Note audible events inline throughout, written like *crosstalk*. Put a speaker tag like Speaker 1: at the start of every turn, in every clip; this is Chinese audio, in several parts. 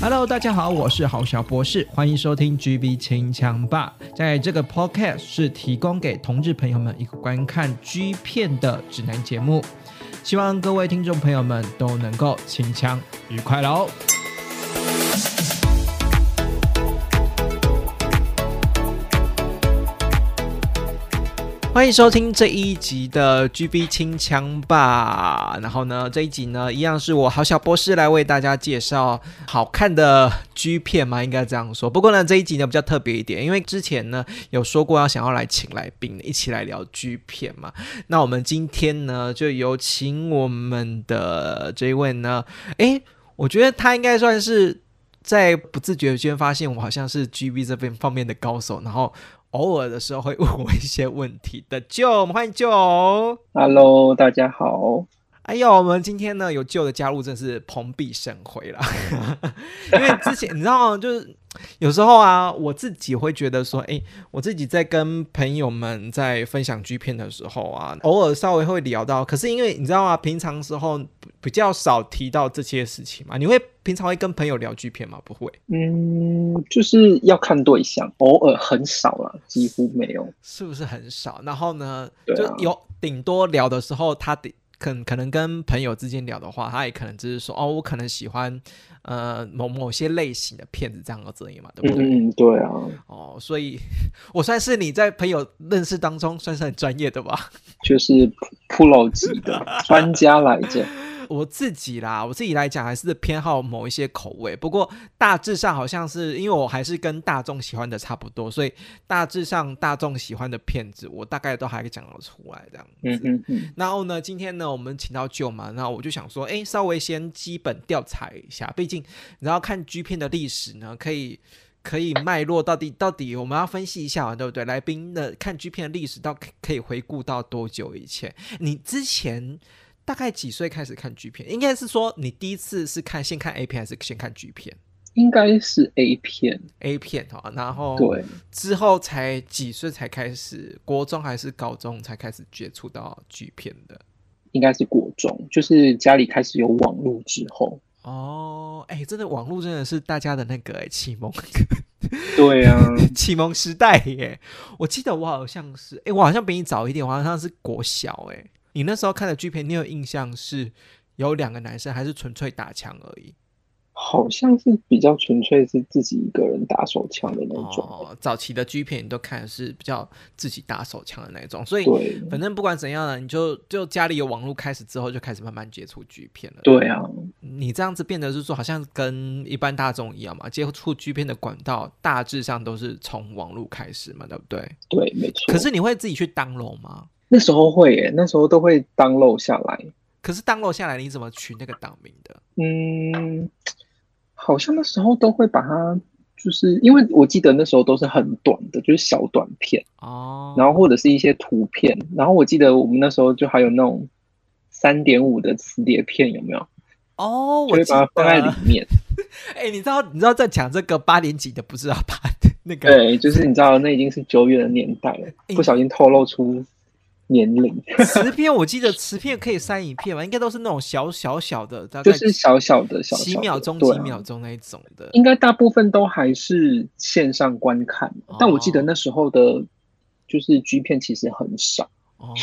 Speaker 1: Hello，大家好，我是郝小博士，欢迎收听 GB 清枪吧。在这个 Podcast 是提供给同志朋友们一个观看 G 片的指南节目，希望各位听众朋友们都能够清枪愉快喽。欢迎收听这一集的 GB 清枪吧。然后呢，这一集呢，一样是我好小博士来为大家介绍好看的 G 片嘛，应该这样说。不过呢，这一集呢比较特别一点，因为之前呢有说过要想要来请来宾一起来聊 G 片嘛。那我们今天呢就有请我们的这一位呢，诶，我觉得他应该算是在不自觉间发现我好像是 GB 这边方面的高手，然后。偶尔的时候会问我一些问题的，舅，我们欢迎舅。
Speaker 2: Hello，大家好。
Speaker 1: 哎呦，我们今天呢有旧的加入，真是蓬荜生辉了。*laughs* 因为之前你知道，就是有时候啊，我自己会觉得说，哎，我自己在跟朋友们在分享剧片的时候啊，偶尔稍微会聊到。可是因为你知道啊，平常时候比较少提到这些事情嘛。你会平常会跟朋友聊剧片吗？不会。
Speaker 2: 嗯，就是要看对象，偶尔很少了，几乎没有。
Speaker 1: 是不是很少？然后呢，就有顶多聊的时候，他得。可可能跟朋友之间聊的话，他也可能只是说哦，我可能喜欢呃某某些类型的片子这样子而已嘛，对不对？
Speaker 2: 嗯，对啊。
Speaker 1: 哦，所以我算是你在朋友认识当中算是很专业的吧？*laughs*
Speaker 2: 就是 pro 级的专家来讲。
Speaker 1: 我自己啦，我自己来讲还是偏好某一些口味，不过大致上好像是因为我还是跟大众喜欢的差不多，所以大致上大众喜欢的片子，我大概都还讲得出来这样子。嗯嗯嗯。然后呢，今天呢，我们请到舅嘛，那我就想说，哎，稍微先基本调查一下，毕竟然后看 G 片的历史呢，可以可以脉络到底到底我们要分析一下嘛，对不对？来宾的看 G 片的历史到可以回顾到多久以前？你之前。大概几岁开始看 G 片？应该是说你第一次是看先看 A 片还是先看 G 片？
Speaker 2: 应该是 A 片
Speaker 1: ，A 片哈。然后
Speaker 2: 对
Speaker 1: 之后才几岁才开始？国中还是高中才开始接触到 G 片的？
Speaker 2: 应该是国中，就是家里开始有网络之后。
Speaker 1: 哦，哎，真的网络真的是大家的那个启蒙，
Speaker 2: 对啊，*laughs*
Speaker 1: 启蒙时代耶。我记得我好像是，哎，我好像比你早一点，我好像是国小哎。你那时候看的剧片，你有印象是有两个男生，还是纯粹打枪而已？
Speaker 2: 好像是比较纯粹是自己一个人打手枪的那种。
Speaker 1: 哦，早期的剧片你都看的是比较自己打手枪的那种，所以反正不管怎样呢，你就就家里有网络开始之后，就开始慢慢接触剧片了。
Speaker 2: 对啊，
Speaker 1: 你这样子变得是说，好像跟一般大众一样嘛，接触剧片的管道大致上都是从网络开始嘛，对不对？
Speaker 2: 对，没错。
Speaker 1: 可是你会自己去当龙吗？
Speaker 2: 那时候会耶，那时候都会当漏下来。
Speaker 1: 可是当漏下来，你怎么取那个档名的？
Speaker 2: 嗯，好像那时候都会把它，就是因为我记得那时候都是很短的，就是小短片哦。然后或者是一些图片，然后我记得我们那时候就还有那种三点五的磁碟片，有没有？
Speaker 1: 哦，我
Speaker 2: 会把它放在里面。*laughs*
Speaker 1: 哎，你知道你知道在讲这个八年级的，不知道吧？那个
Speaker 2: 对，就是你知道那已经是久远的年代了，不小心透露出。年龄
Speaker 1: 磁片，我记得磁片可以删影片吧？应该都是那种小小小的，
Speaker 2: 就是小小的小
Speaker 1: 几秒钟、几秒钟那一种的。
Speaker 2: 应该大部分都还是线上观看，但我记得那时候的，就是 G 片其实很少哦。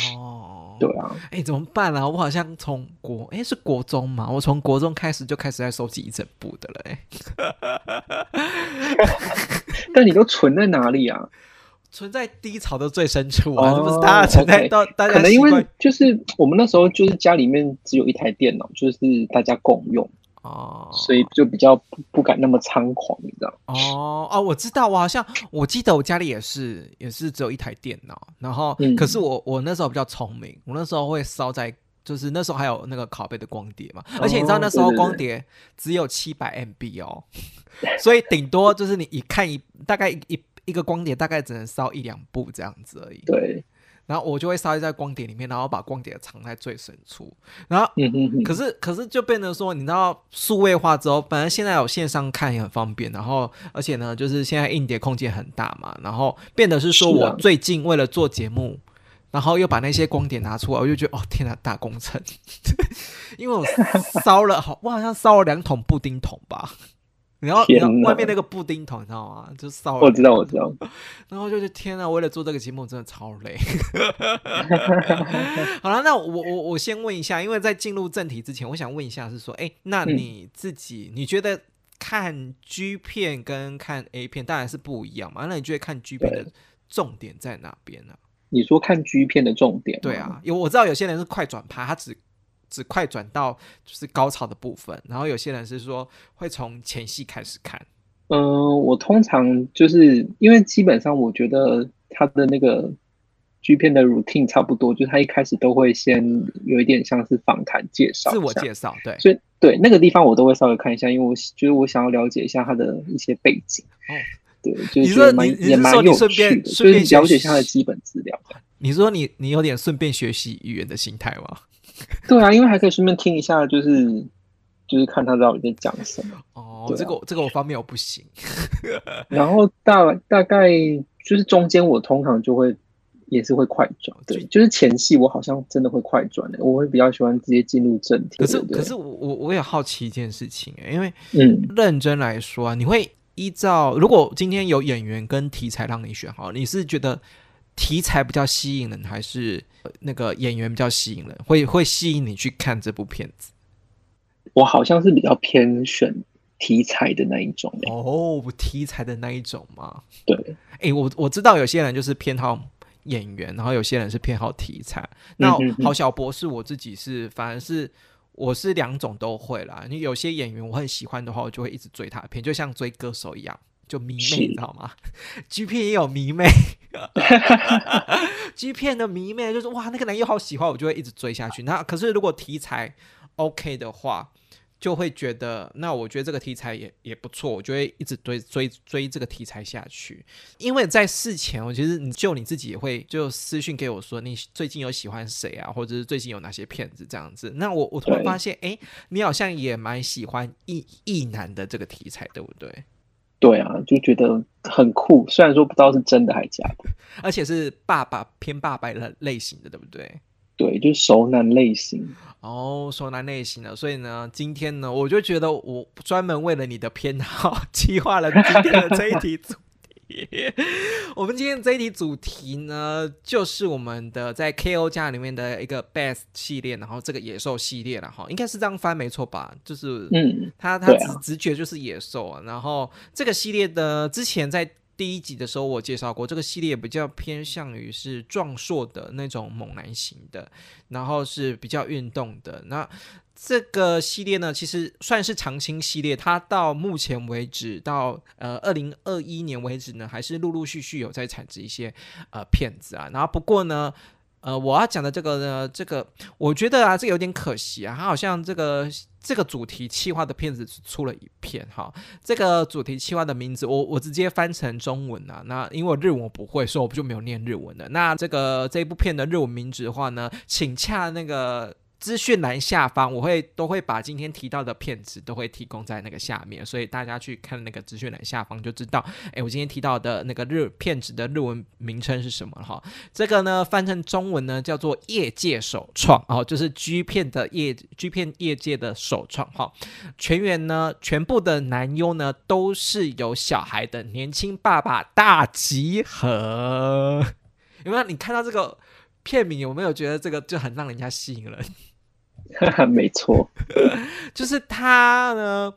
Speaker 2: 对啊，
Speaker 1: 哎，怎么办啊？我好像从国哎是国中嘛，我从国中开始就开始在收集一整部的了。哎，*laughs*
Speaker 2: 但你都存在哪里啊？
Speaker 1: 存在低潮的最深处啊，是不是？大家存在到大家
Speaker 2: 可能因为就是我们那时候就是家里面只有一台电脑，就是大家共用哦，所以就比较不不敢那么猖狂，你知道？
Speaker 1: 哦哦，我知道，我好像我记得我家里也是也是只有一台电脑，然后可是我我那时候比较聪明，我那时候会烧在就是那时候还有那个拷贝的光碟嘛，而且你知道那时候光碟只有七百 MB 哦，*laughs* 所以顶多就是你一看一大概一。一个光碟大概只能烧一两部这样子而已。
Speaker 2: 对，
Speaker 1: 然后我就会烧在光碟里面，然后把光碟藏在最深处。然后，可是可是就变成说，你知道数位化之后，反正现在有线上看也很方便。然后，而且呢，就是现在硬碟空间很大嘛。然后变得是说我最近为了做节目。然后又把那些光碟拿出来，我就觉得哦天哪，大工程！*laughs* 因为我烧了好，我好像烧了两桶布丁桶吧。然后，外面那个布丁桶，你知道吗？就烧。
Speaker 2: 我知道，我知道。
Speaker 1: 然后就是天啊，为了做这个节目，真的超累。*laughs* 好了，那我我我先问一下，因为在进入正题之前，我想问一下，是说，哎，那你自己你觉得看 G 片跟看 A 片当然是不一样嘛？那你觉得看 G 片的重点在哪边呢？
Speaker 2: 你说看 G 片的重点？
Speaker 1: 对啊，有我知道有些人是快转拍，他只。只快转到就是高潮的部分，然后有些人是说会从前戏开始看。
Speaker 2: 嗯，我通常就是因为基本上我觉得他的那个剧片的 routine 差不多，就是他一开始都会先有一点像是访谈介绍、
Speaker 1: 自我介绍，对，
Speaker 2: 所以对那个地方我都会稍微看一下，因为我觉得我想要了解一下他的一些背景。哦，对，就是蛮也蛮有趣的，顺便了解一下他的基本资料。
Speaker 1: 你说你你有点顺便学习语言的心态吗？*laughs*
Speaker 2: 对啊，因为还可以顺便听一下，就是就是看他到底在讲什么。
Speaker 1: 哦，这个这个我方面我不行。
Speaker 2: 然后大大概就是中间我通常就会也是会快转，对，就是前戏我好像真的会快转的，我会比较喜欢直接进入正题。
Speaker 1: 可是可是我我我也好奇一件事情哎，因为嗯，认真来说啊，你会依照如果今天有演员跟题材让你选，好，你是觉得？题材比较吸引人，还是那个演员比较吸引人？会会吸引你去看这部片子？
Speaker 2: 我好像是比较偏选题材的那一种
Speaker 1: 哦，题材的那一种吗？
Speaker 2: 对，
Speaker 1: 哎，我我知道有些人就是偏好演员，然后有些人是偏好题材。那郝小博士，我自己是反而是我是两种都会啦。你有些演员我很喜欢的话，我就会一直追他的片，就像追歌手一样。就迷妹，你知道吗？G 片也有迷妹，*laughs* G 片的迷妹就是哇，那个男优好喜欢，我就会一直追下去。那可是如果题材 OK 的话，就会觉得那我觉得这个题材也也不错，我就会一直追追追这个题材下去。因为在事前，我其实你就你自己也会就私讯给我说，你最近有喜欢谁啊，或者是最近有哪些片子这样子。那我我突然发现，哎，你好像也蛮喜欢异异男的这个题材，对不对？
Speaker 2: 对啊，就觉得很酷。虽然说不知道是真的还是假的，
Speaker 1: 而且是爸爸偏爸爸的类型的，对不对？
Speaker 2: 对，就是熟男类型。
Speaker 1: 哦，熟男类型的。所以呢，今天呢，我就觉得我专门为了你的偏好，*laughs* 计划了今天的这一题组。*laughs* 我们今天这一题主题呢，就是我们的在 KO 家里面的一个 Best 系列，然后这个野兽系列了哈，应该是这样翻没错吧？就是嗯，他他直直觉就是野兽啊。然后这个系列的之前在第一集的时候我介绍过，这个系列比较偏向于是壮硕的那种猛男型的，然后是比较运动的那。这个系列呢，其实算是长青系列。它到目前为止，到呃二零二一年为止呢，还是陆陆续续有在产制一些呃片子啊。然后不过呢，呃，我要讲的这个呢，这个我觉得啊，这有点可惜啊。它好像这个这个主题企划的片子出了一片哈。这个主题企划的名字，我我直接翻成中文啊。那因为我日文我不会，所以我就没有念日文的。那这个这一部片的日文名字的话呢，请洽那个。资讯栏下方，我会都会把今天提到的片子都会提供在那个下面，所以大家去看那个资讯栏下方就知道，哎，我今天提到的那个日片子的日文名称是什么哈？这个呢翻成中文呢叫做业界首创哦，就是 G 片的业 G 片业界的首创哈。全员呢全部的男优呢都是有小孩的年轻爸爸大集合，有没有？你看到这个片名有没有觉得这个就很让人家吸引人？*laughs*
Speaker 2: 没错，*laughs*
Speaker 1: 就是他呢，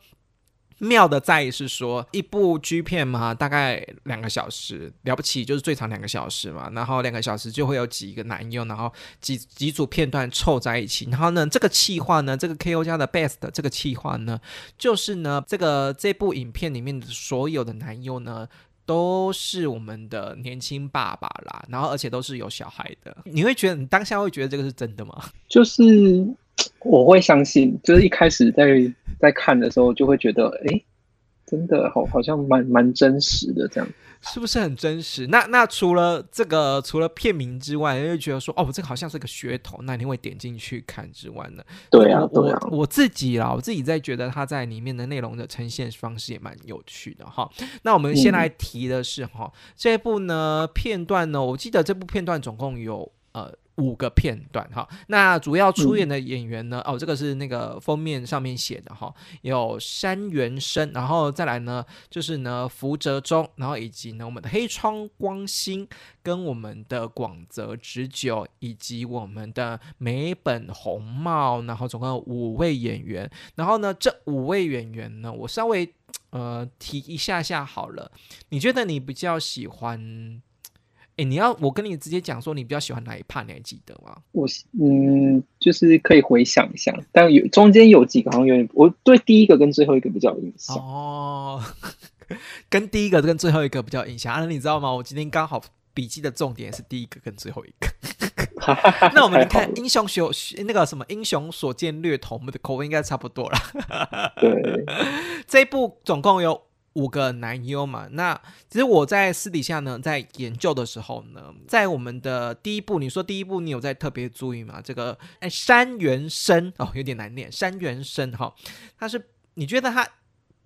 Speaker 1: 妙的在于是说，一部 G 片嘛，大概两个小时，了不起就是最长两个小时嘛，然后两个小时就会有几个男优，然后几几组片段凑在一起，然后呢，这个气划呢，这个 KO 家的 Best 这个气划呢，就是呢，这个这部影片里面的所有的男优呢。都是我们的年轻爸爸啦，然后而且都是有小孩的。你会觉得你当下会觉得这个是真的吗？
Speaker 2: 就是我会相信，就是一开始在在看的时候就会觉得，哎，真的好好像蛮蛮真实的这样。
Speaker 1: 是不是很真实？那那除了这个，除了片名之外，又觉得说，哦，这个好像是个噱头，那你会点进去看之外呢？
Speaker 2: 对啊，
Speaker 1: 我我自己啦，我自己在觉得它在里面的内容的呈现方式也蛮有趣的哈。那我们先来提的是哈，这部呢片段呢，我记得这部片段总共有呃。五个片段哈，那主要出演的演员呢？哦，这个是那个封面上面写的哈，有山原生，然后再来呢，就是呢福泽中，然后以及呢我们的黑川光心跟我们的广泽直久，以及我们的美本红帽，然后总共有五位演员。然后呢，这五位演员呢，我稍微呃提一下下好了。你觉得你比较喜欢？哎，你要我跟你直接讲说你比较喜欢哪一 part，你还记得吗？
Speaker 2: 我嗯，就是可以回想一下，但有中间有几个好像有点，我对第一个跟最后一个比较有印象。
Speaker 1: 哦，跟第一个跟最后一个比较印象。啊，你知道吗？我今天刚好笔记的重点是第一个跟最后一个。*laughs* 那我们看英雄所那个什么英雄所见略同，我们的口味应该差不多了。
Speaker 2: 对，*laughs*
Speaker 1: 这一部总共有。五个男优嘛，那其实我在私底下呢，在研究的时候呢，在我们的第一部，你说第一部你有在特别注意吗？这个哎，山原生哦，有点难念，山原生哈，他是你觉得他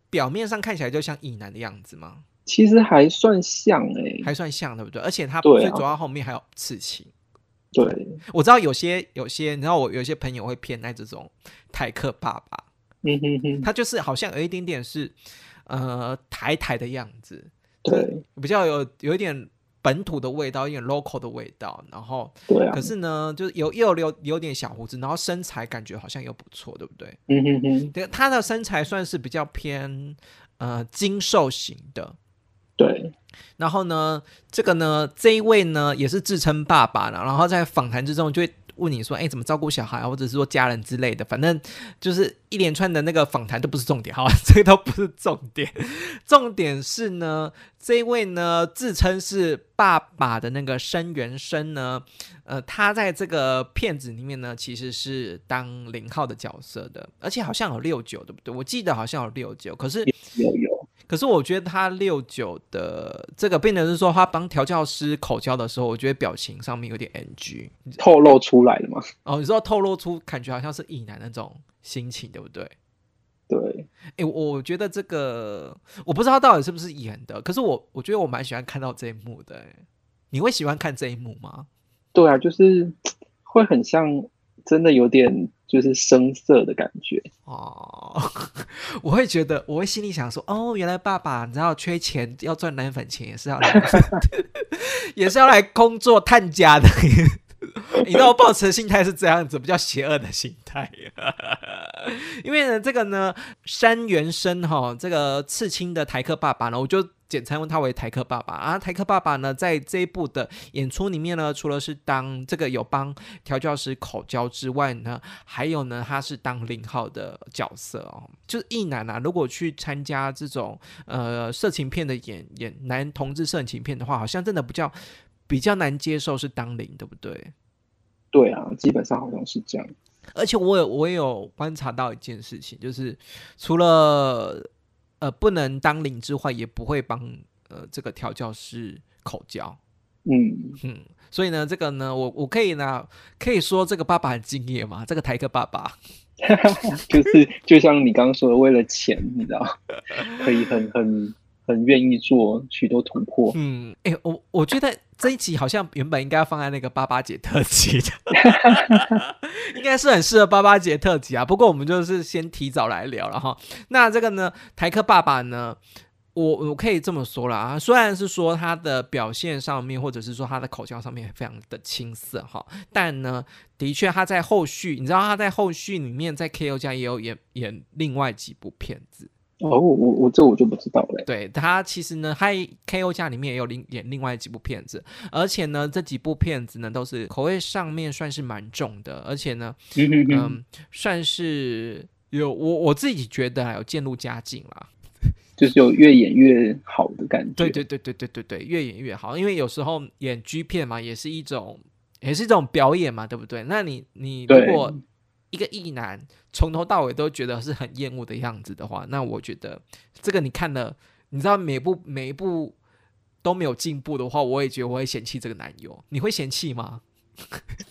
Speaker 1: 表面上看起来就像乙男的样子吗？
Speaker 2: 其实还算像哎，
Speaker 1: 还算像对不对？而且他最主要后面还有刺青。
Speaker 2: 对，
Speaker 1: 我知道有些有些，你知道我有些朋友会偏爱这种台客爸爸，
Speaker 2: 嗯哼哼，
Speaker 1: 他就是好像有一点点是。呃，台台的样子，
Speaker 2: 对，
Speaker 1: 比较有有一点本土的味道，有点 local 的味道，然后，
Speaker 2: 对啊，
Speaker 1: 可是呢，就是有又留有点小胡子，然后身材感觉好像又不错，对不对？
Speaker 2: 嗯哼哼，对，
Speaker 1: 他的身材算是比较偏呃精瘦型的，
Speaker 2: 对，
Speaker 1: 然后呢，这个呢，这一位呢也是自称爸爸了，然后在访谈之中就会。问你说，哎，怎么照顾小孩，或者是说家人之类的，反正就是一连串的那个访谈都不是重点，好吧？*laughs* 这个都不是重点，重点是呢，这位呢自称是爸爸的那个生原生呢，呃，他在这个片子里面呢，其实是当零号的角色的，而且好像有六九，对不对？我记得好像有六九，可是
Speaker 2: 有有。
Speaker 1: 可是我觉得他六九的这个变成是说，他帮调教师口交的时候，我觉得表情上面有点 NG，
Speaker 2: 透露出来的吗？
Speaker 1: 哦，你说透露出感觉好像是异男那种心情，对不对？
Speaker 2: 对，
Speaker 1: 哎，我觉得这个我不知道到底是不是演的，可是我我觉得我蛮喜欢看到这一幕的。你会喜欢看这一幕吗？
Speaker 2: 对啊，就是会很像。真的有点就是生涩的感觉
Speaker 1: 哦，*laughs* 我会觉得，我会心里想说，哦，原来爸爸你知道缺钱要赚奶粉钱也是要来，*laughs* 也是要来工作探家的。*laughs* 你知道我抱持的心态是这样子，比较邪恶的心态。因为呢，这个呢，山原生哈，这个刺青的台客爸爸呢，我就。简称他为台客爸爸啊，台客爸爸呢，在这一部的演出里面呢，除了是当这个有帮调教师口交之外呢，还有呢，他是当零号的角色哦，就是一男啊。如果去参加这种呃色情片的演演男同志色情片的话，好像真的比较比较难接受是当零，对不对？
Speaker 2: 对啊，基本上好像是这样。
Speaker 1: 而且我有我也有观察到一件事情，就是除了。呃，不能当领之外，也不会帮呃这个调教师口交。
Speaker 2: 嗯
Speaker 1: 嗯，所以呢，这个呢，我我可以呢，可以说这个爸爸很敬业嘛，这个台客爸爸，*laughs*
Speaker 2: 就是就像你刚刚说的，为了钱，你知道，可以很很。很愿意做许多突破。
Speaker 1: 嗯，哎，我我觉得这一集好像原本应该要放在那个八八节特辑的，*laughs* 应该是很适合八八节特辑啊。不过我们就是先提早来聊了哈。那这个呢，台客爸爸呢，我我可以这么说了啊，虽然是说他的表现上面，或者是说他的口腔上面非常的青涩哈，但呢，的确他在后续，你知道他在后续里面在 K O 家也有演演另外几部片子。
Speaker 2: 哦，我我这我就不知道了。
Speaker 1: 对他其实呢，他 K O 家里面也有另演另外几部片子，而且呢，这几部片子呢都是口味上面算是蛮重的，而且呢，嗯，算是有我我自己觉得有渐入佳境啦，*laughs*
Speaker 2: 就是有越演越好的感觉。
Speaker 1: 对对对对对对对，越演越好，因为有时候演 G 片嘛，也是一种也是一种表演嘛，对不对？那你你如果一个异男从头到尾都觉得是很厌恶的样子的话，那我觉得这个你看了，你知道每部每一部都没有进步的话，我也觉得我会嫌弃这个男友。你会嫌弃吗？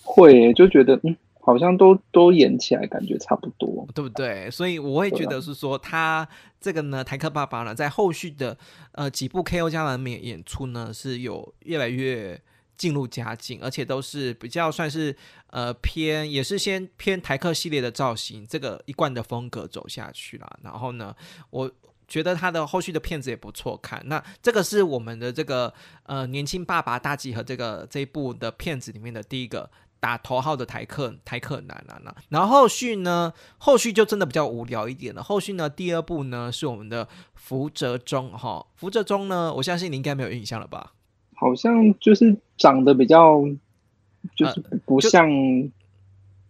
Speaker 2: 会，就觉得嗯，好像都都演起来感觉差不多，
Speaker 1: 对不对？所以我会觉得是说他这个呢，台客爸爸呢，在后续的呃几部 K O 家的面演出呢，是有越来越。进入佳境，而且都是比较算是呃偏，也是先偏台客系列的造型，这个一贯的风格走下去了。然后呢，我觉得他的后续的片子也不错看。那这个是我们的这个呃年轻爸爸大集合这个这一部的片子里面的第一个。打头号的台客台客男啊，那然后后续呢？*laughs* 后续就真的比较无聊一点了。后续呢？第二部呢是我们的福泽中哈，福泽中呢，我相信你应该没有印象了吧？
Speaker 2: 好像就是长得比较，就是不像，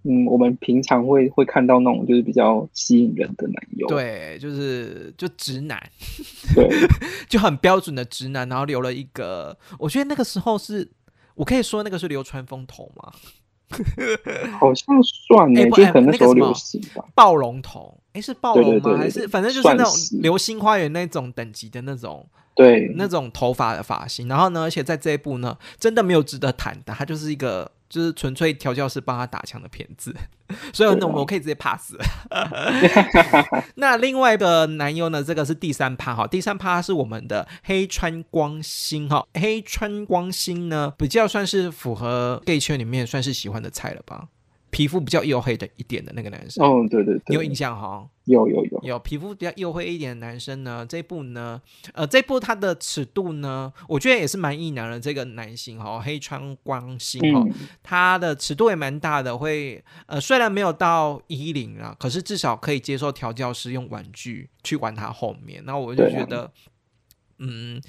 Speaker 2: 嗯，我们平常会会看到那种就是比较吸引人的男友。
Speaker 1: 对，就是就直男，
Speaker 2: 对，*laughs*
Speaker 1: 就很标准的直男，然后留了一个，我觉得那个时候是我可以说那个是流川枫头吗？*laughs*
Speaker 2: 好像算呢，就可能那时候流行吧。
Speaker 1: 暴龙头，哎，是暴龙吗？还是反正就是那种流星花园那种等级的那种，
Speaker 2: 对，
Speaker 1: 那种头发的发型。然后呢，而且在这一部呢，真的没有值得谈的，他就是一个。就是纯粹调教师帮他打枪的片子，*laughs* 所以那我可以直接 pass。*laughs* 那另外的男优呢？这个是第三趴哈，第三趴是我们的黑川光星哈。黑川光星呢，比较算是符合 gay 圈里面算是喜欢的菜了吧。皮肤比较黝黑的一点的那个男生，
Speaker 2: 哦，对对对，
Speaker 1: 你有印象哈？
Speaker 2: 有有有
Speaker 1: 有皮肤比较黝黑一点的男生呢？这部呢，呃，这部他的尺度呢，我觉得也是蛮异男的。这个男性哈，黑川光星哈，他的尺度也蛮大的，会呃，虽然没有到一零啊，可是至少可以接受调教师用玩具去玩他后面。那我就觉得，嗯，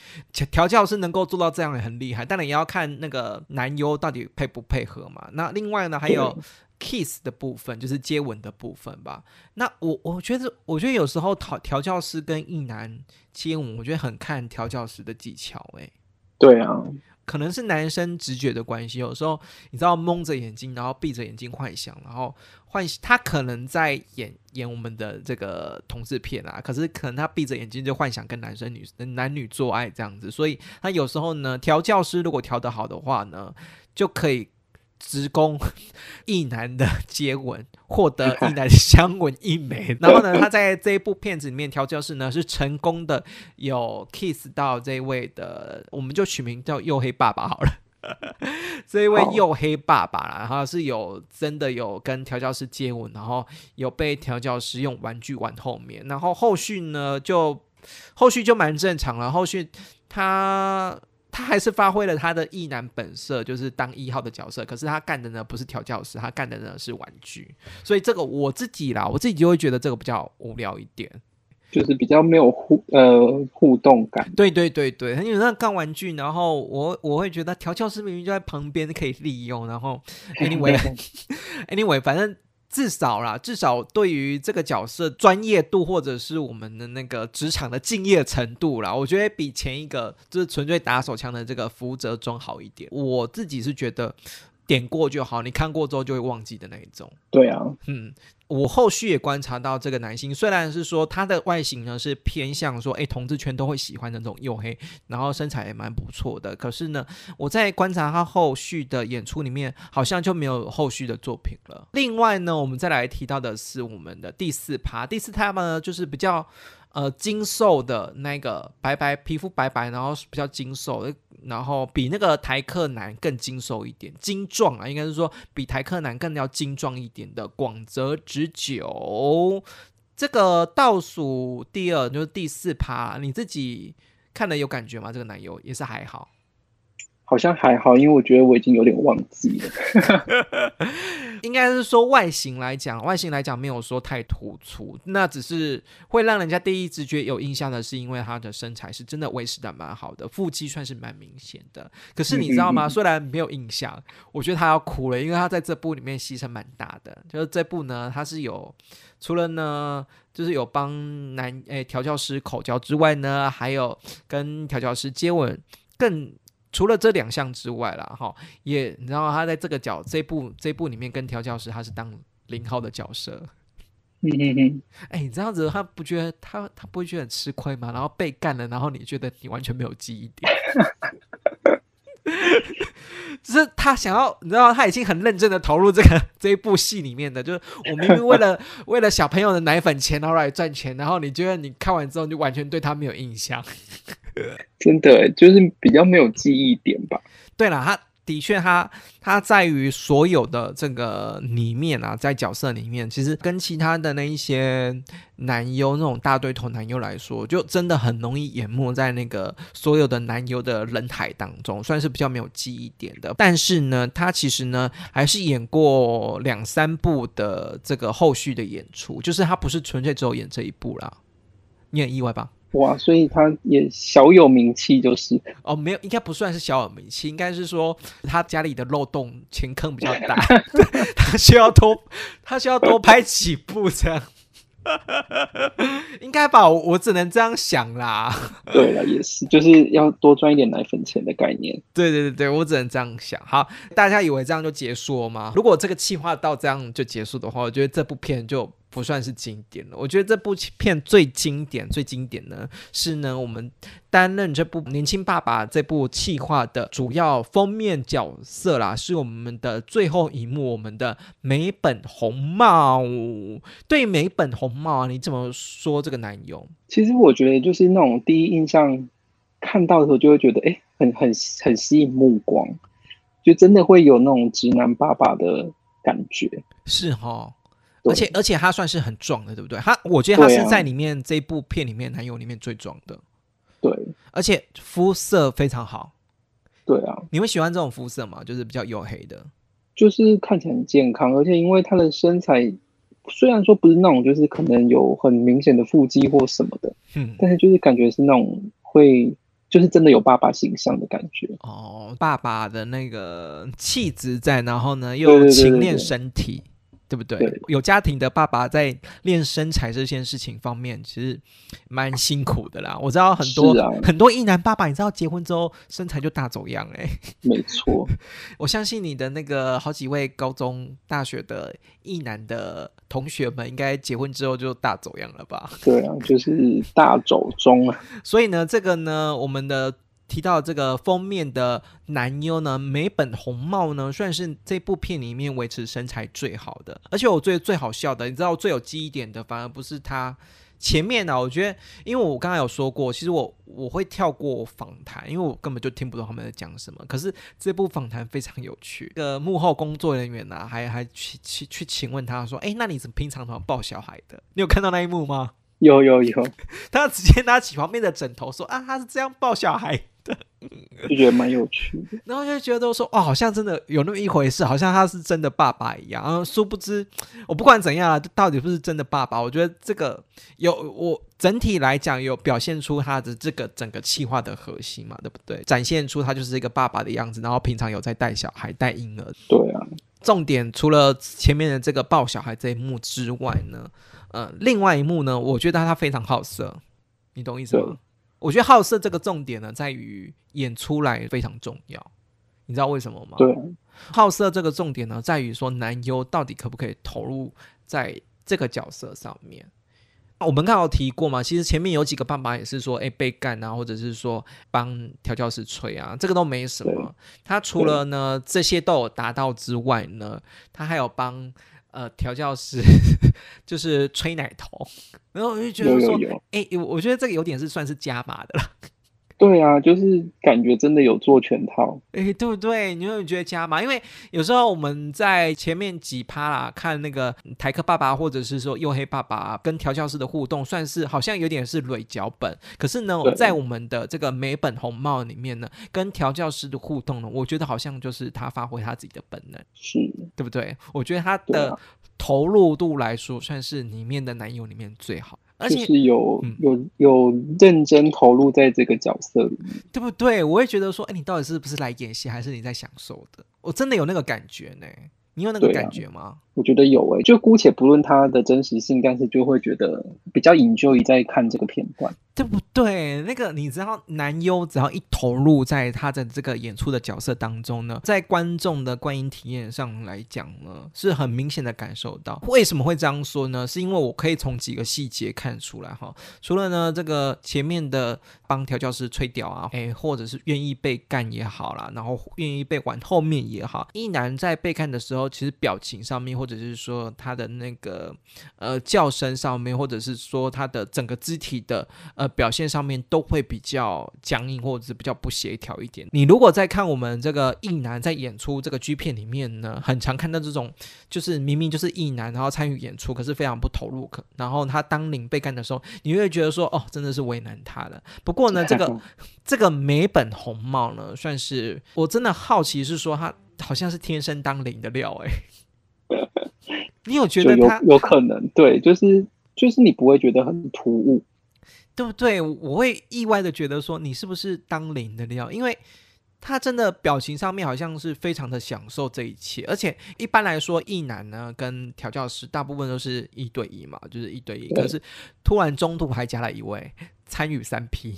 Speaker 1: 调教师能够做到这样也很厉害，当然也要看那个男优到底配不配合嘛。那另外呢，还有。Kiss 的部分就是接吻的部分吧。那我我觉得，我觉得有时候调调教师跟一男接吻，我觉得很看调教师的技巧。哎，
Speaker 2: 对啊，
Speaker 1: 可能是男生直觉的关系。有时候你知道，蒙着眼睛，然后闭着眼睛幻想，然后幻他可能在演演我们的这个同志片啊，可是可能他闭着眼睛就幻想跟男生女男女做爱这样子。所以他有时候呢，调教师如果调得好的话呢，就可以。直攻一男的接吻，获得 *laughs* 一男香吻一枚。*laughs* 然后呢，他在这一部片子里面调教室呢是成功的有 kiss 到这位的，我们就取名叫黝黑爸爸好了。*laughs* 这一位黝黑爸爸啦，然后是有真的有跟调教师接吻，然后有被调教师用玩具玩后面，然后后续呢就后续就蛮正常了。后续他。他还是发挥了他的意男本色，就是当一号的角色。可是他干的呢不是调教师，他干的呢是玩具。所以这个我自己啦，我自己就会觉得这个比较无聊一点，
Speaker 2: 就是比较没有互呃互动感。
Speaker 1: 对对对对，因为那干玩具，然后我我会觉得调教师明明就在旁边可以利用，然后 anyway *laughs* anyway 反正。至少啦，至少对于这个角色专业度，或者是我们的那个职场的敬业程度啦，我觉得比前一个就是纯粹打手枪的这个福泽中好一点。我自己是觉得点过就好，你看过之后就会忘记的那一种。
Speaker 2: 对啊，
Speaker 1: 嗯。我后续也观察到，这个男性虽然是说他的外形呢是偏向说，哎，同志圈都会喜欢的那种黝黑，然后身材也蛮不错的。可是呢，我在观察他后续的演出里面，好像就没有后续的作品了。另外呢，我们再来提到的是我们的第四趴，第四趴呢就是比较。呃，精瘦的那个白白皮肤白白，然后比较精瘦，然后比那个台客男更精瘦一点，精壮啊，应该是说比台客男更要精壮一点的广泽直久，这个倒数第二就是第四趴，你自己看了有感觉吗？这个男优也是还好。
Speaker 2: 好像还好，因为我觉得我已经有点忘记了。*laughs*
Speaker 1: 应该是说外形来讲，外形来讲没有说太突出，那只是会让人家第一直觉有印象的是，因为他的身材是真的维持的蛮好的，腹肌算是蛮明显的。可是你知道吗？虽然没有印象，我觉得他要哭了，因为他在这部里面牺牲蛮大的。就是这部呢，他是有除了呢，就是有帮男诶调教师口交之外呢，还有跟调教师接吻，更。除了这两项之外啦，哈，也你知道他在这个角这部这部里面跟调教师他是当零号的角色，
Speaker 2: 嗯嗯嗯，
Speaker 1: 哎，你这样子他不觉得他他不会觉得很吃亏吗？然后被干了，然后你觉得你完全没有记忆点，*laughs* *laughs* 只是他想要你知道他已经很认真的投入这个这一部戏里面的，就是我明明为了 *laughs* 为了小朋友的奶粉钱然后来赚钱，然后你觉得你看完之后就完全对他没有印象。*laughs*
Speaker 2: 真的就是比较没有记忆点吧。
Speaker 1: 对了，他的确，他他在于所有的这个里面啊，在角色里面，其实跟其他的那一些男优那种大对头男优来说，就真的很容易淹没在那个所有的男优的人海当中，算是比较没有记忆点的。但是呢，他其实呢还是演过两三部的这个后续的演出，就是他不是纯粹只有演这一部啦。你很意外吧？
Speaker 2: 哇，所以他也小有名气，就是
Speaker 1: 哦，没有，应该不算是小有名气，应该是说 *laughs* 他家里的漏洞钱坑比较大，*laughs* 他需要多，*laughs* 他需要多拍几部这样，应该吧？我只能这样想啦。
Speaker 2: 对了，也是，就是要多赚一点奶粉钱的概念。
Speaker 1: 对对对对，我只能这样想。好，大家以为这样就结束了吗？如果这个计划到这样就结束的话，我觉得这部片就。不算是经典了。我觉得这部片最经典、最经典呢，是呢我们担任这部《年轻爸爸》这部企划的主要封面角色啦，是我们的最后一幕，我们的美本红帽。对美本红帽，你怎么说这个男友？
Speaker 2: 其实我觉得就是那种第一印象看到的时候，就会觉得哎，很很很吸引目光，就真的会有那种直男爸爸的感觉。
Speaker 1: 是哈。而且而且他算是很壮的，对不对？他我觉得他是在里面这部片里面男友里面最壮的。
Speaker 2: 对，
Speaker 1: 而且肤色非常好。
Speaker 2: 对啊，
Speaker 1: 你会喜欢这种肤色吗？就是比较黝黑的，
Speaker 2: 就是看起来很健康，而且因为他的身材虽然说不是那种就是可能有很明显的腹肌或什么的，嗯，但是就是感觉是那种会就是真的有爸爸形象的感觉。
Speaker 1: 哦，爸爸的那个气质在，然后呢又勤练身体。对不对？有家庭的爸爸在练身材这件事情方面，其实蛮辛苦的啦。我知道很多很多一男爸爸，你知道结婚之后身材就大走样哎。
Speaker 2: 没错，*laughs*
Speaker 1: 我相信你的那个好几位高中、大学的一男的同学们，应该结婚之后就大走样了吧？
Speaker 2: 对啊，就是大走中啊。
Speaker 1: 所以呢，这个呢，我们的。提到这个封面的男优呢，美本红帽呢，算是这部片里面维持身材最好的。而且我最最好笑的，你知道最有记忆点的，反而不是他前面呢。我觉得，因为我刚刚有说过，其实我我会跳过访谈，因为我根本就听不懂他们在讲什么。可是这部访谈非常有趣，个幕后工作人员呢，还还去去去请问他说：“哎，那你怎么平常怎么抱小孩的？你有看到那一幕吗？”
Speaker 2: 有有有，
Speaker 1: 他直接拿起旁边的枕头说：“啊，他是这样抱小孩。” *laughs*
Speaker 2: 就觉得蛮有趣的，*laughs*
Speaker 1: 然后就觉得说，哦，好像真的有那么一回事，好像他是真的爸爸一样。然后殊不知，我不管怎样啊，到底不是真的爸爸。我觉得这个有我整体来讲有表现出他的这个整个气化的核心嘛，对不对？展现出他就是一个爸爸的样子，然后平常有在带小孩、带婴儿。
Speaker 2: 对啊，
Speaker 1: 重点除了前面的这个抱小孩这一幕之外呢，呃，另外一幕呢，我觉得他非常好色，你懂意思吗？我觉得好色这个重点呢，在于演出来非常重要，你知道为什么吗？
Speaker 2: 对，
Speaker 1: 好色这个重点呢，在于说男优到底可不可以投入在这个角色上面。我们刚好提过嘛，其实前面有几个爸爸也是说，哎，被干啊，或者是说帮调教师吹啊，这个都没什么。他除了呢这些都有达到之外呢，他还有帮。呃，调教师就是吹奶头，*laughs* 然后我就觉得说，哎，我觉得这个有点是算是加码的了。
Speaker 2: 对啊，就是感觉真的有做全套，
Speaker 1: 哎，对不对？你会觉得加码？因为有时候我们在前面几趴啦，看那个台客爸爸或者是说黝黑爸爸跟调教师的互动，算是好像有点是蕊脚本。可是呢，在我们的这个美本红帽里面呢，跟调教师的互动呢，我觉得好像就是他发挥他自己的本能，
Speaker 2: 是
Speaker 1: 对不对？我觉得他的投入度来说，算是里面的男友里面最好。
Speaker 2: 就是有有有认真投入在这个角色里面，
Speaker 1: 对不对？我会觉得说，哎，你到底是不是来演戏，还是你在享受的？我真的有那个感觉呢。你有那个感觉吗？
Speaker 2: 我觉得有诶，就姑且不论它的真实性，但是就会觉得比较引咎于在看这个片段，
Speaker 1: 对不对？那个你知道，男优只要一投入在他的这个演出的角色当中呢，在观众的观影体验上来讲呢，是很明显的感受到。为什么会这样说呢？是因为我可以从几个细节看出来哈。除了呢，这个前面的帮调教师吹屌啊，哎，或者是愿意被干也好啦，然后愿意被玩后面也好，一男在被看的时候，其实表情上面。或者是说他的那个呃叫声上面，或者是说他的整个肢体的呃表现上面，都会比较僵硬，或者是比较不协调一点。你如果在看我们这个艺男在演出这个 G 片里面呢，很常看到这种，就是明明就是艺男，然后参与演出，可是非常不投入，可然后他当领被干的时候，你会觉得说，哦，真的是为难他了。不过呢，这个 *laughs* 这个美本红帽呢，算是我真的好奇，是说他好像是天生当领的料，哎。*laughs* 你有觉得他
Speaker 2: 有可能？对，就是就是你不会觉得很突兀，
Speaker 1: 对不对？我会意外的觉得说你是不是当零的料？因为他真的表情上面好像是非常的享受这一切，而且一般来说，一男呢跟调教师大部分都是一对一嘛，就是一对一。可是突然中途还加了一位参与三 P，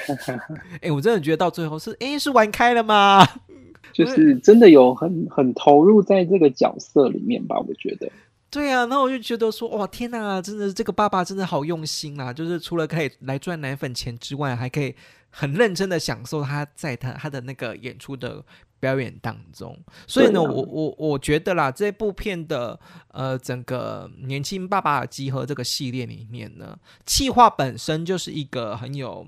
Speaker 1: *laughs* 哎，我真的觉得到最后是哎是玩开了吗？*laughs*
Speaker 2: 就是真的有很很投入在这个角色里面吧，我觉得。
Speaker 1: 对啊，那我就觉得说，哇，天哪，真的这个爸爸真的好用心啊！就是除了可以来赚奶粉钱之外，还可以很认真的享受他在他他的那个演出的表演当中。所以呢，我我我觉得啦，这部片的呃整个年轻爸爸集合这个系列里面呢，气划本身就是一个很有。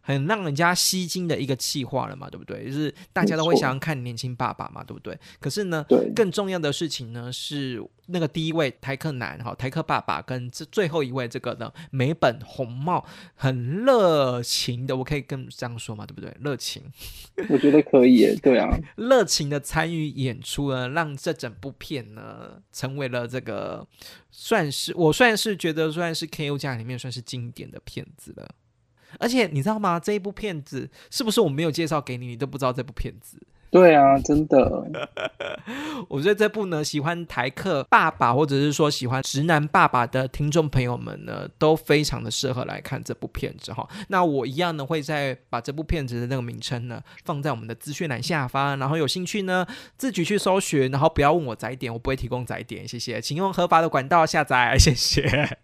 Speaker 1: 很让人家吸睛的一个气话了嘛，对不对？就是大家都会想要看年轻爸爸嘛，对不对？可是呢，更重要的事情呢是那个第一位台客男哈，台客爸爸跟这最后一位这个呢美本红帽很热情的，我可以跟这样说嘛，对不对？热情，
Speaker 2: 我觉得可以，对啊，*laughs*
Speaker 1: 热情的参与演出呢，让这整部片呢成为了这个算是我算是觉得算是 K O 家里面算是经典的片子了。而且你知道吗？这一部片子是不是我没有介绍给你，你都不知道这部片子？*laughs*
Speaker 2: 对啊，真的。*laughs*
Speaker 1: 我觉得这部呢，喜欢台客爸爸，或者是说喜欢直男爸爸的听众朋友们呢，都非常的适合来看这部片子哈。那我一样呢，会再把这部片子的那个名称呢，放在我们的资讯栏下方，然后有兴趣呢，自己去搜寻，然后不要问我载点，我不会提供载点，谢谢，请用合法的管道下载，谢谢。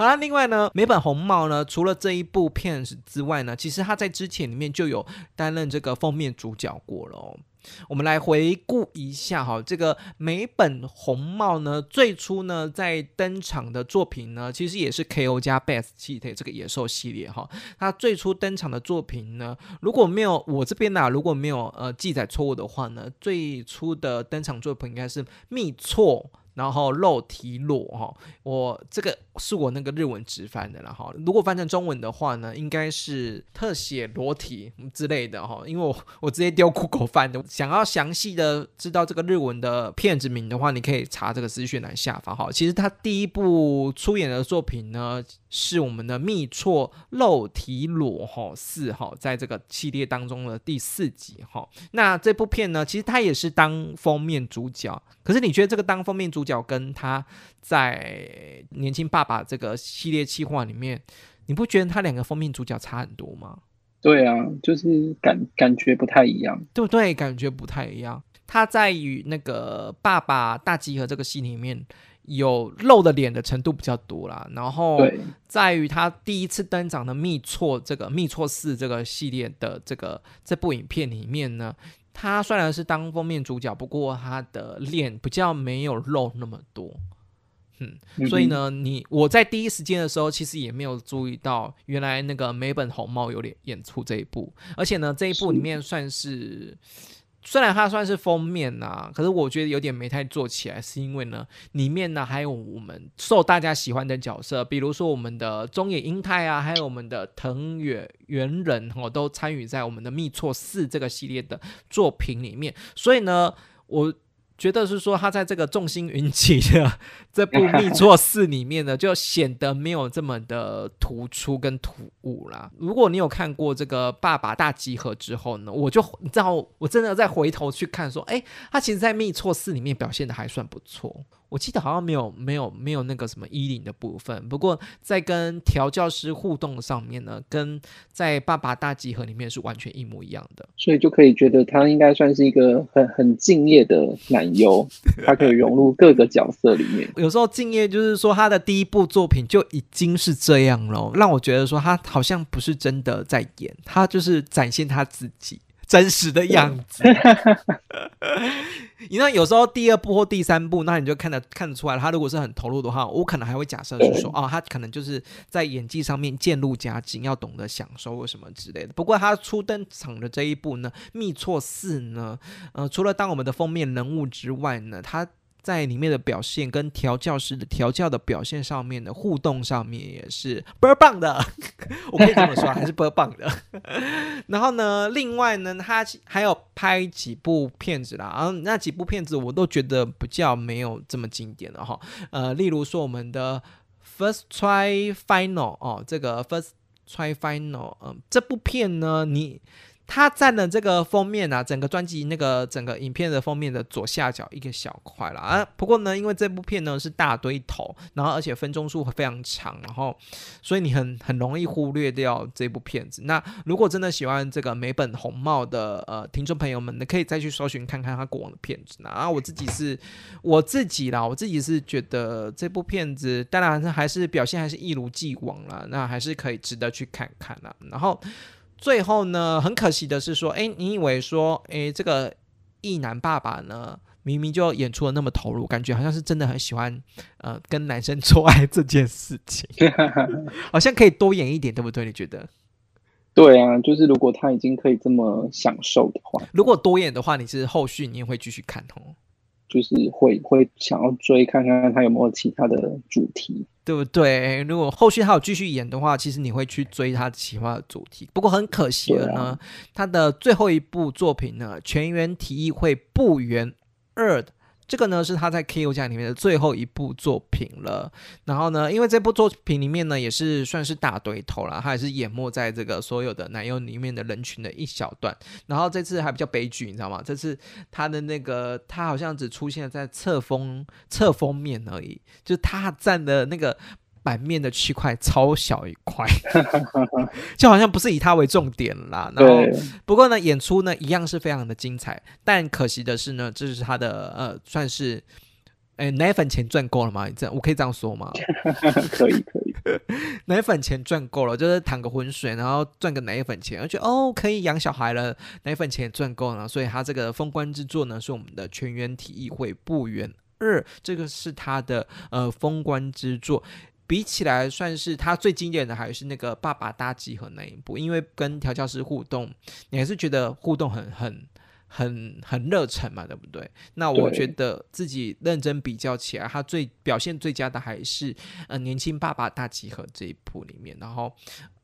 Speaker 1: 好了，另外呢，美本红帽呢，除了这一部片子之外呢，其实他在之前里面就有担任这个封面主角过了。我们来回顾一下哈，这个美本红帽呢，最初呢在登场的作品呢，其实也是 K.O. 加 Best 系列这个野兽系列哈。它最初登场的作品呢，如果没有我这边呢，如果没有呃记载错误的话呢，最初的登场作品应该是密错。然后肉提裸哈，我这个是我那个日文直翻的了哈。如果翻成中文的话呢，应该是特写裸体之类的哈。因为我我直接丢酷狗翻的。想要详细的知道这个日文的片子名的话，你可以查这个资讯栏下方哈。其实他第一部出演的作品呢，是我们的密错肉体裸哈四哈，在这个系列当中的第四集哈。那这部片呢，其实他也是当封面主角。可是你觉得这个当封面主角跟他在年轻爸爸这个系列企划里面，你不觉得他两个封面主角差很多吗？
Speaker 2: 对啊，就是感感觉不太一样，
Speaker 1: 对不对？感觉不太一样。他在与那个爸爸大集合这个戏里面有露的脸的程度比较多啦，然后在于他第一次登场的密错这个密错四这个系列的这个这部影片里面呢。他虽然是当封面主角，不过他的脸比较没有露那么多，嗯，所以呢，你我在第一时间的时候，其实也没有注意到原来那个美本红帽有点演出这一部，而且呢，这一部里面算是。虽然它算是封面呐，可是我觉得有点没太做起来，是因为呢，里面呢还有我们受大家喜欢的角色，比如说我们的中野英太啊，还有我们的藤野原人哦，都参与在我们的密错四这个系列的作品里面，所以呢，我。觉得是说他在这个众星云集的这部《密错四》里面呢，就显得没有这么的突出跟突兀啦。如果你有看过这个《爸爸大集合》之后呢，我就你知道，我真的再回头去看说，哎，他其实在《密错四》里面表现的还算不错。我记得好像没有没有没有那个什么衣领的部分，不过在跟调教师互动上面呢，跟在爸爸大集合里面是完全一模一样的，
Speaker 2: 所以就可以觉得他应该算是一个很很敬业的男优，他可以融入各个角色里面。
Speaker 1: 有时候敬业就是说他的第一部作品就已经是这样了，让我觉得说他好像不是真的在演，他就是展现他自己真实的样子。*laughs* 你那有时候第二部或第三部，那你就看得看得出来，他如果是很投入的话，我可能还会假设是说，*clears throat* 哦，他可能就是在演技上面渐入佳境，要懂得享受或什么之类的。不过他初登场的这一部呢，《密错四》呢，呃，除了当我们的封面人物之外呢，他。在里面的表现跟调教师的调教的表现上面的互动上面也是倍儿棒的，*laughs* 我可以这么说，还是倍儿棒的。*laughs* 然后呢，另外呢，他还有拍几部片子啦，然后那几部片子我都觉得比较没有这么经典的哈。呃，例如说我们的 First Try Final 哦，这个 First Try Final，嗯，这部片呢，你。它占了这个封面啊，整个专辑那个整个影片的封面的左下角一个小块了啊。不过呢，因为这部片呢是大堆头，然后而且分钟数非常长，然后所以你很很容易忽略掉这部片子。那如果真的喜欢这个美本红帽的呃听众朋友们，你可以再去搜寻看看他过往的片子。然后我自己是我自己啦，我自己是觉得这部片子当然还是表现还是一如既往啦，那还是可以值得去看看啦。然后。最后呢，很可惜的是说，哎，你以为说，哎，这个异男爸爸呢，明明就演出的那么投入，感觉好像是真的很喜欢，呃，跟男生做爱这件事情，*laughs* 好像可以多演一点，对不对？你觉得？
Speaker 2: 对啊，就是如果他已经可以这么享受的话，
Speaker 1: 如果多演的话，你是后续你也会继续看哦。
Speaker 2: 就是会会想要追看看他有没有其他的主题，
Speaker 1: 对不对？如果后续还有继续演的话，其实你会去追他其他的主题。不过很可惜了呢，他的最后一部作品呢，《全员提议会不圆二》。这个呢是他在 K.O. 家里面的最后一部作品了。然后呢，因为这部作品里面呢也是算是大堆头了，他也是淹没在这个所有的男优里面的人群的一小段。然后这次还比较悲剧，你知道吗？这次他的那个他好像只出现在侧封侧封面而已，就他占的那个。版面的区块超小一块，*laughs* 就好像不是以他为重点啦。然后，不过呢，演出呢一样是非常的精彩。但可惜的是呢，这是他的呃，算是哎奶粉钱赚够了吗？这样我可以这样说吗？
Speaker 2: 可 *laughs* 以可以，*laughs*
Speaker 1: 奶粉钱赚够了，就是淌个浑水，然后赚个奶粉钱，而且哦可以养小孩了，奶粉钱赚够了，所以他这个封关之作呢是我们的全员体议会不远二，这个是他的呃封关之作。比起来，算是他最经典的还是那个爸爸大集合那一部，因为跟调教师互动，你还是觉得互动很很很很热忱嘛，对不对？那我觉得自己认真比较起来，他最表现最佳的还是呃年轻爸爸大集合这一部里面，然后。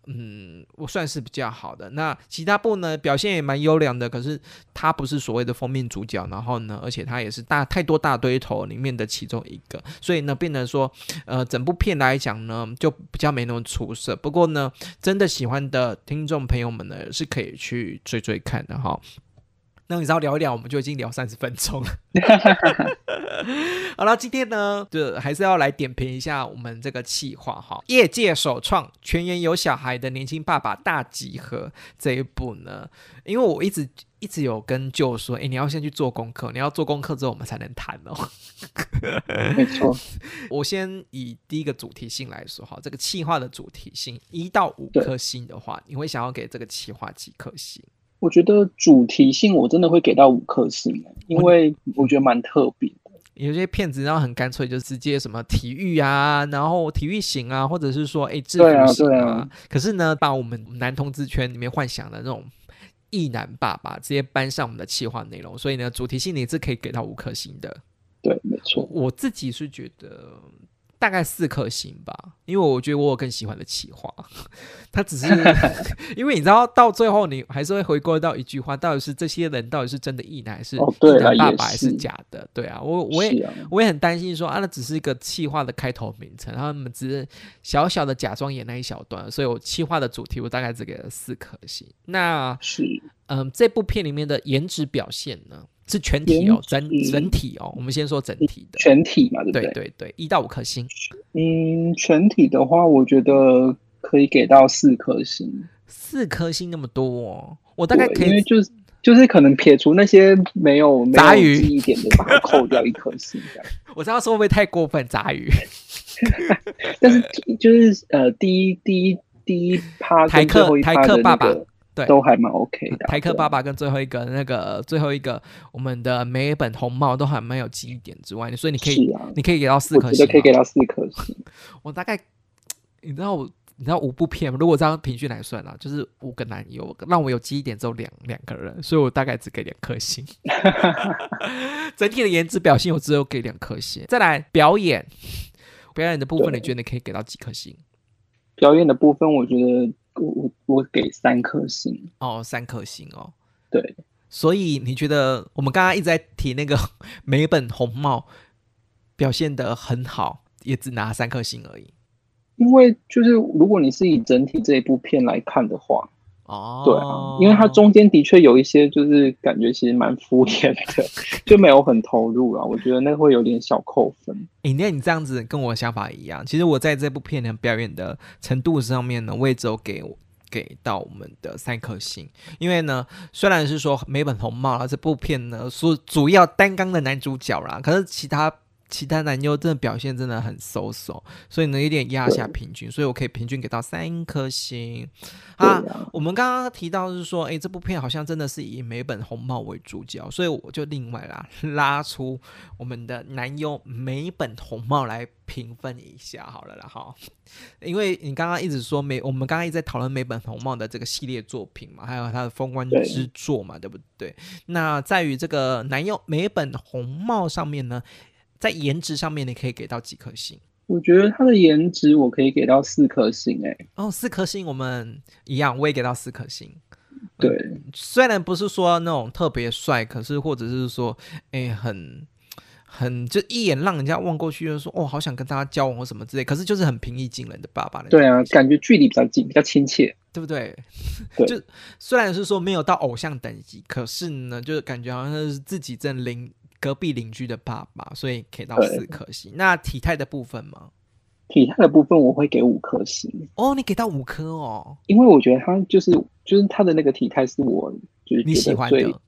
Speaker 1: 嗯，我算是比较好的。那其他部呢，表现也蛮优良的。可是他不是所谓的封面主角，然后呢，而且他也是大太多大堆头里面的其中一个，所以呢，变成说，呃，整部片来讲呢，就比较没那么出色。不过呢，真的喜欢的听众朋友们呢，是可以去追追看的哈。那你知道聊一聊，我们就已经聊三十分钟了。*laughs* 好了，今天呢，就还是要来点评一下我们这个企划哈，业界首创全员有小孩的年轻爸爸大集合这一部呢，因为我一直一直有跟舅说，哎，你要先去做功课，你要做功课之后我们才能谈哦。
Speaker 2: 没错，
Speaker 1: 我先以第一个主题性来说哈，这个企划的主题性一到五颗星的话，你会想要给这个企划几颗星？
Speaker 2: 我觉得主题性我真的会给到五颗星，因为我觉得蛮特别的。
Speaker 1: 有些骗子然后很干脆，就直接什么体育啊，然后体育型啊，或者是说哎制服型啊。可是呢，把我们男同志圈里面幻想的那种异男爸爸直接搬上我们的企划内容，所以呢，主题性你是可以给到五颗星的。
Speaker 2: 对，没错。
Speaker 1: 我自己是觉得。大概四颗星吧，因为我觉得我有更喜欢的企划。*laughs* 他只是 *laughs* 因为你知道，到最后你还是会回归到一句话：到底是这些人到底是真的意男，还是异男爸爸，还是假的？对啊，我我也我也很担心说啊，那只是一个企划的开头名称，他们只是小小的假装演那一小段，所以我企划的主题我大概只给了四颗星。那
Speaker 2: 是
Speaker 1: 嗯，这部片里面的颜值表现呢？是全体哦，整整体哦，我们先说整体的
Speaker 2: 全体嘛，对不对？
Speaker 1: 对对对，一到五颗星。
Speaker 2: 嗯，全体的话，我觉得可以给到四颗星。
Speaker 1: 四颗星那么多，我大概可以，
Speaker 2: 因为就是就是可能撇除那些没有
Speaker 1: 杂鱼
Speaker 2: 一点的，把它扣掉一颗星这样。*laughs*
Speaker 1: 我知道说会不会太过分杂鱼，*laughs*
Speaker 2: 但是就是呃，第一第一第一趴
Speaker 1: 台客台客爸爸。对，
Speaker 2: 都还蛮 OK 的。
Speaker 1: 台客爸爸跟最后一个那个最后一个我们的梅本红帽都还蛮有记忆点之外，所以你可以你可以给到四颗星，
Speaker 2: 可以给到四颗星。*laughs*
Speaker 1: 我大概你知道我。你知道五部片吗？如果这样平均来算啊，就是五个男优，让我有记忆点只有两两个人，所以我大概只给两颗星。*laughs* 整体的颜值表现我只有给两颗星。再来表演，表演的部分你觉得你可以给到几颗星？
Speaker 2: 表演的部分我觉得我我给三颗星。
Speaker 1: 哦，三颗星哦。
Speaker 2: 对，
Speaker 1: 所以你觉得我们刚刚一直在提那个 *laughs* 美本红帽表现的很好，也只拿三颗星而已。
Speaker 2: 因为就是如果你是以整体这一部片来看的话，哦，对啊，因为它中间的确有一些就是感觉其实蛮敷衍的，就没有很投入啊。*laughs* 我觉得那会有点小扣分。
Speaker 1: 哎，那你这样子跟我想法一样。其实我在这部片的表演的程度上面呢，我也只有给给到我们的三颗星。因为呢，虽然是说美本红帽啊这部片呢，说主要担纲的男主角啦，可是其他。其他男优真的表现真的很 so so，所以呢有点压下平均，所以我可以平均给到三颗星。啊，我们刚刚提到是说，哎，这部片好像真的是以美本红帽为主角，所以我就另外啦 *laughs* 拉出我们的男优美本红帽来评分一下好了啦哈。因为你刚刚一直说美，我们刚刚一直在讨论美本红帽的这个系列作品嘛，还有他的封关之作嘛，对不对？那在于这个男优美本红帽上面呢？在颜值上面，你可以给到几颗星？
Speaker 2: 我觉得他的颜值我可以给到四颗星，哎，
Speaker 1: 哦，四颗星，我们一样，我也给到四颗星。
Speaker 2: 对，
Speaker 1: 虽然不是说那种特别帅，可是或者是说，哎，很很就一眼让人家望过去就说，哦，好想跟他交往或什么之类，可是就是很平易近人的爸爸
Speaker 2: 对啊，感觉距离比较近，比较亲切，
Speaker 1: 对不对？*laughs* 就虽然是说没有到偶像等级，可是呢，就是感觉好像是自己正邻。隔壁邻居的爸爸，所以给到四颗星。那体态的部分吗？
Speaker 2: 体态的部分我会给五颗星。
Speaker 1: 哦，你给到五颗哦，
Speaker 2: 因为我觉得他就是就是他的那个体态是我就是
Speaker 1: 你喜欢的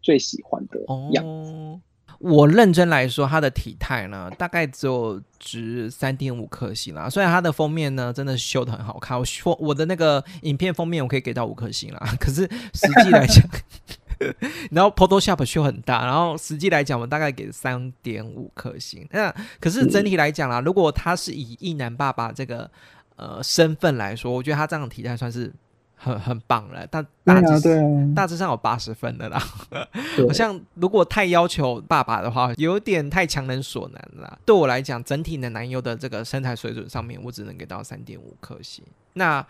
Speaker 2: 最喜欢的样子。
Speaker 1: 我认真来说，他的体态呢，大概只有值三点五颗星啦。虽然他的封面呢，真的修的很好看，我说我的那个影片封面我可以给到五颗星啦。可是实际来讲。然后 Photoshop 修很大，然后实际来讲，我大概给三点五颗星。那可是整体来讲啦，如果他是以一男爸爸这个呃身份来说，我觉得他这样的体态算是很很棒了。但大致大致上有八十分的啦。*laughs* 好像如果太要求爸爸的话，有点太强人所难了。对我来讲，整体的男优的这个身材水准上面，我只能给到三点五颗星。那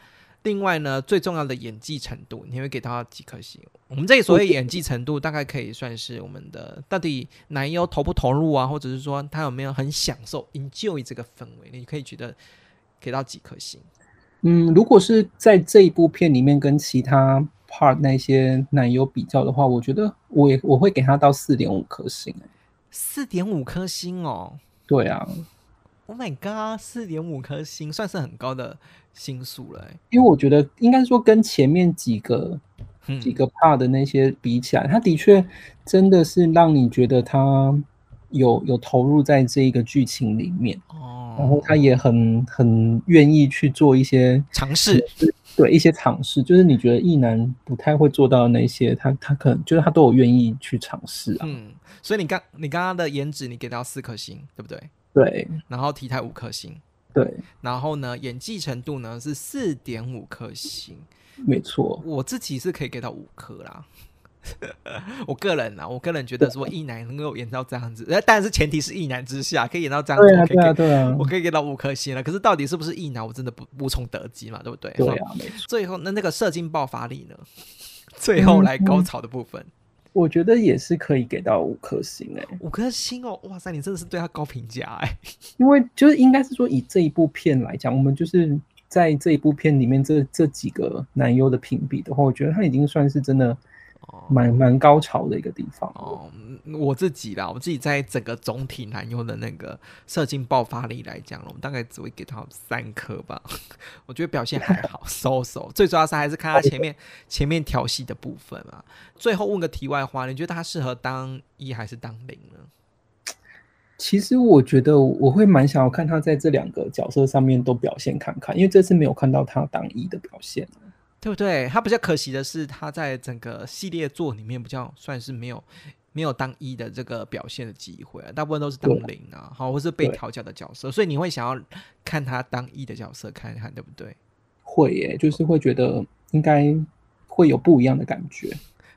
Speaker 1: 另外呢，最重要的演技程度，你会给他几颗星？我们这里所谓演技程度，大概可以算是我们的到底男优投不投入啊，或者是说他有没有很享受 enjoy 这个氛围？你可以觉得给到几颗星？
Speaker 3: 嗯，如果是在这一部片里面跟其他 part 那些男优比较的话，我觉得我也我会给他到四点五颗星。
Speaker 1: 四点五颗星哦？
Speaker 3: 对啊。
Speaker 1: Oh my god，四点五颗星算是很高的星数了。
Speaker 3: 因为我觉得应该说跟前面几个几个 part 的那些比起来，他的确真的是让你觉得他有有投入在这一个剧情里面哦，然后他也很很愿意去做一些
Speaker 1: 尝试，
Speaker 3: 对一些尝试，就是你觉得意男不太会做到那些，他他可能就是他都有愿意去尝试啊。
Speaker 1: 嗯，所以你刚你刚刚的颜值你给到四颗星，对不对？
Speaker 3: 对，
Speaker 1: 然后体态五颗星，
Speaker 3: 对，
Speaker 1: 然后呢，演技程度呢是四点五颗星，
Speaker 3: 没错，
Speaker 1: 我自己是可以给到五颗啦。*laughs* 我个人啊，我个人觉得说，一男能够演到这样子，呃，但是前提是一男之下可以演到这样子，
Speaker 3: 对啊，对啊，对啊，
Speaker 1: 我可以给到五颗星了。可是到底是不是一男，我真的不无从得知嘛，对不对？
Speaker 3: 对啊，没错。
Speaker 1: 最后那那个射精爆发力呢？*laughs* 最后来高潮的部分。
Speaker 3: 我觉得也是可以给到五颗星哎，
Speaker 1: 五颗星哦，哇塞，你真的是对他高评价哎。*laughs*
Speaker 3: 因为就是应该是说以这一部片来讲，我们就是在这一部片里面这这几个男优的评比的话，我觉得他已经算是真的。蛮蛮高潮的一个地方哦，
Speaker 1: 我自己啦，我自己在整个总体男优的那个射精爆发力来讲，我们大概只会给他三颗吧。*laughs* 我觉得表现还好，*laughs* 收收。最主要是还是看他前面前面调戏的部分啊。最后问个题外话，你觉得他适合当一还是当零呢？
Speaker 3: 其实我觉得我会蛮想要看他在这两个角色上面都表现看看，因为这次没有看到他当一的表现。
Speaker 1: 对不对？他比较可惜的是，他在整个系列作里面比较算是没有没有当一的这个表现的机会，大部分都是当零啊，好，或是被调教的角色，所以你会想要看他当一的角色看一看，对不对？
Speaker 3: 会耶，就是会觉得应该会有不一样的感觉。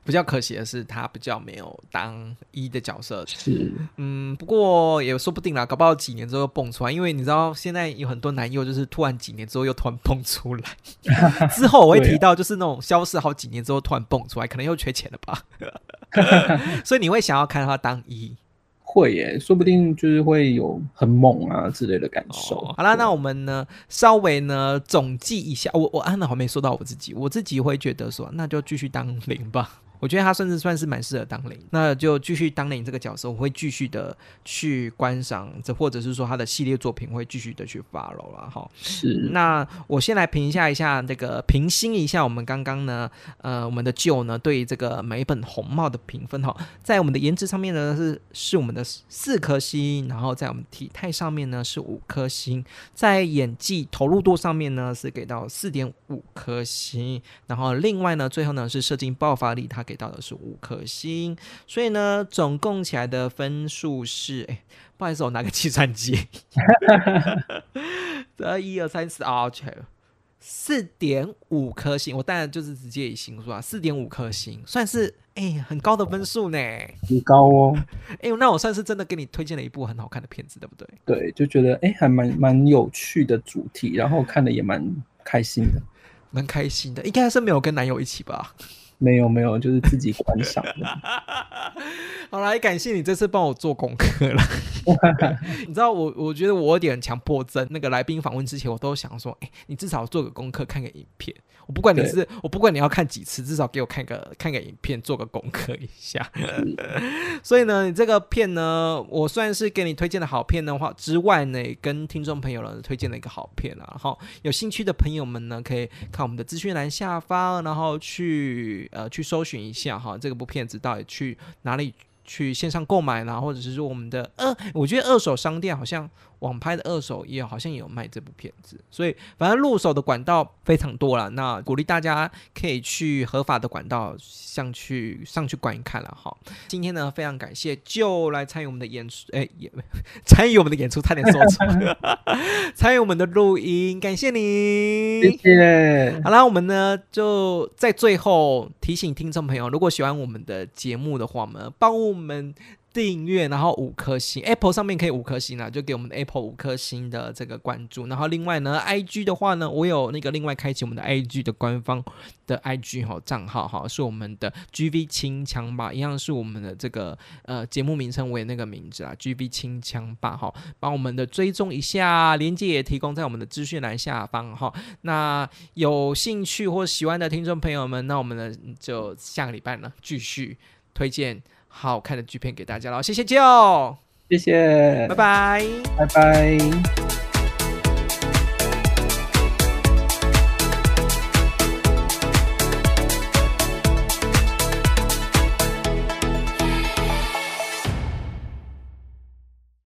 Speaker 1: 比较可惜的是，他比较没有当一的角色。
Speaker 3: 是，
Speaker 1: 嗯，不过也说不定啦，搞不好几年之后又蹦出来。因为你知道，现在有很多男优就是突然几年之后又突然蹦出来。*laughs* 之后我会提到，就是那种消失好几年之后突然蹦出来，可能又缺钱了吧。*laughs* 所以你会想要看他当一。
Speaker 3: 会耶，说不定就是会有很猛啊之类的感受。
Speaker 1: 好啦，那我们呢，稍微呢总计一下，我我安娜还没说到我自己，我自己会觉得说，那就继续当零吧。我觉得他甚至算是蛮适合当零，那就继续当零这个角色，我会继续的去观赏，这或者是说他的系列作品会继续的去 follow 了哈。
Speaker 3: 是，
Speaker 1: 那我先来评价一下这个评星一下我们刚刚呢，呃，我们的旧呢对这个每本红帽的评分哈，在我们的颜值上面呢是是我们的四颗星，然后在我们体态上面呢是五颗星，在演技投入度上面呢是给到四点五颗星，然后另外呢最后呢是射精爆发力它。给到的是五颗星，所以呢，总共起来的分数是，哎，不好意思，我拿个计算机，这 *laughs* 一二三四啊，切，四点五颗星，我当然就是直接以星数啊，四点五颗星，算是哎很高的分数呢，
Speaker 3: 很高哦，*laughs*
Speaker 1: 哎，那我算是真的给你推荐了一部很好看的片子，对不对？
Speaker 3: 对，就觉得哎，还蛮蛮有趣的主题，然后看的也蛮开心的，
Speaker 1: 蛮开心的，应该是没有跟男友一起吧。
Speaker 3: 没有没有，就是自己观赏的。*laughs*
Speaker 1: 好了，也感谢你这次帮我做功课了。*laughs* 你知道我，我觉得我有点强迫症。那个来宾访问之前，我都想说，哎，你至少做个功课，看个影片。我不管你是，我不管你要看几次，至少给我看个看个影片，做个功课一下。*laughs* 所以呢，你这个片呢，我算是给你推荐的好片的话之外呢，跟听众朋友呢推荐了一个好片啊。然后有兴趣的朋友们呢，可以看我们的资讯栏下方，然后去呃去搜寻一下哈，这个部片子到底去哪里。去线上购买啦，或者是说我们的二，我觉得二手商店好像网拍的二手也好像也有卖这部片子，所以反正入手的管道非常多了。那鼓励大家可以去合法的管道上去上去观看了哈。今天呢，非常感谢就来参与我们的演出，哎，也 *laughs* 参与我们的演出，差点说错，*laughs* 参与我们的录音，感谢你，
Speaker 3: 谢谢。
Speaker 1: 好啦，我们呢就在最后提醒听众朋友，如果喜欢我们的节目的话，我们帮我。我们订阅，然后五颗星，Apple 上面可以五颗星啊，就给我们 Apple 五颗星的这个关注。然后另外呢，IG 的话呢，我有那个另外开启我们的 IG 的官方的 IG 哈账号哈，是我们的 GV 清枪吧，一样是我们的这个呃节目名称为那个名字啊，GV 清枪吧哈，帮我们的追踪一下，链接也提供在我们的资讯栏下方哈。那有兴趣或喜欢的听众朋友们，那我们呢就下个礼拜呢继续推荐。好看的剧片给大家了，谢谢 j，
Speaker 3: 谢谢，
Speaker 1: 拜拜，
Speaker 3: 拜拜。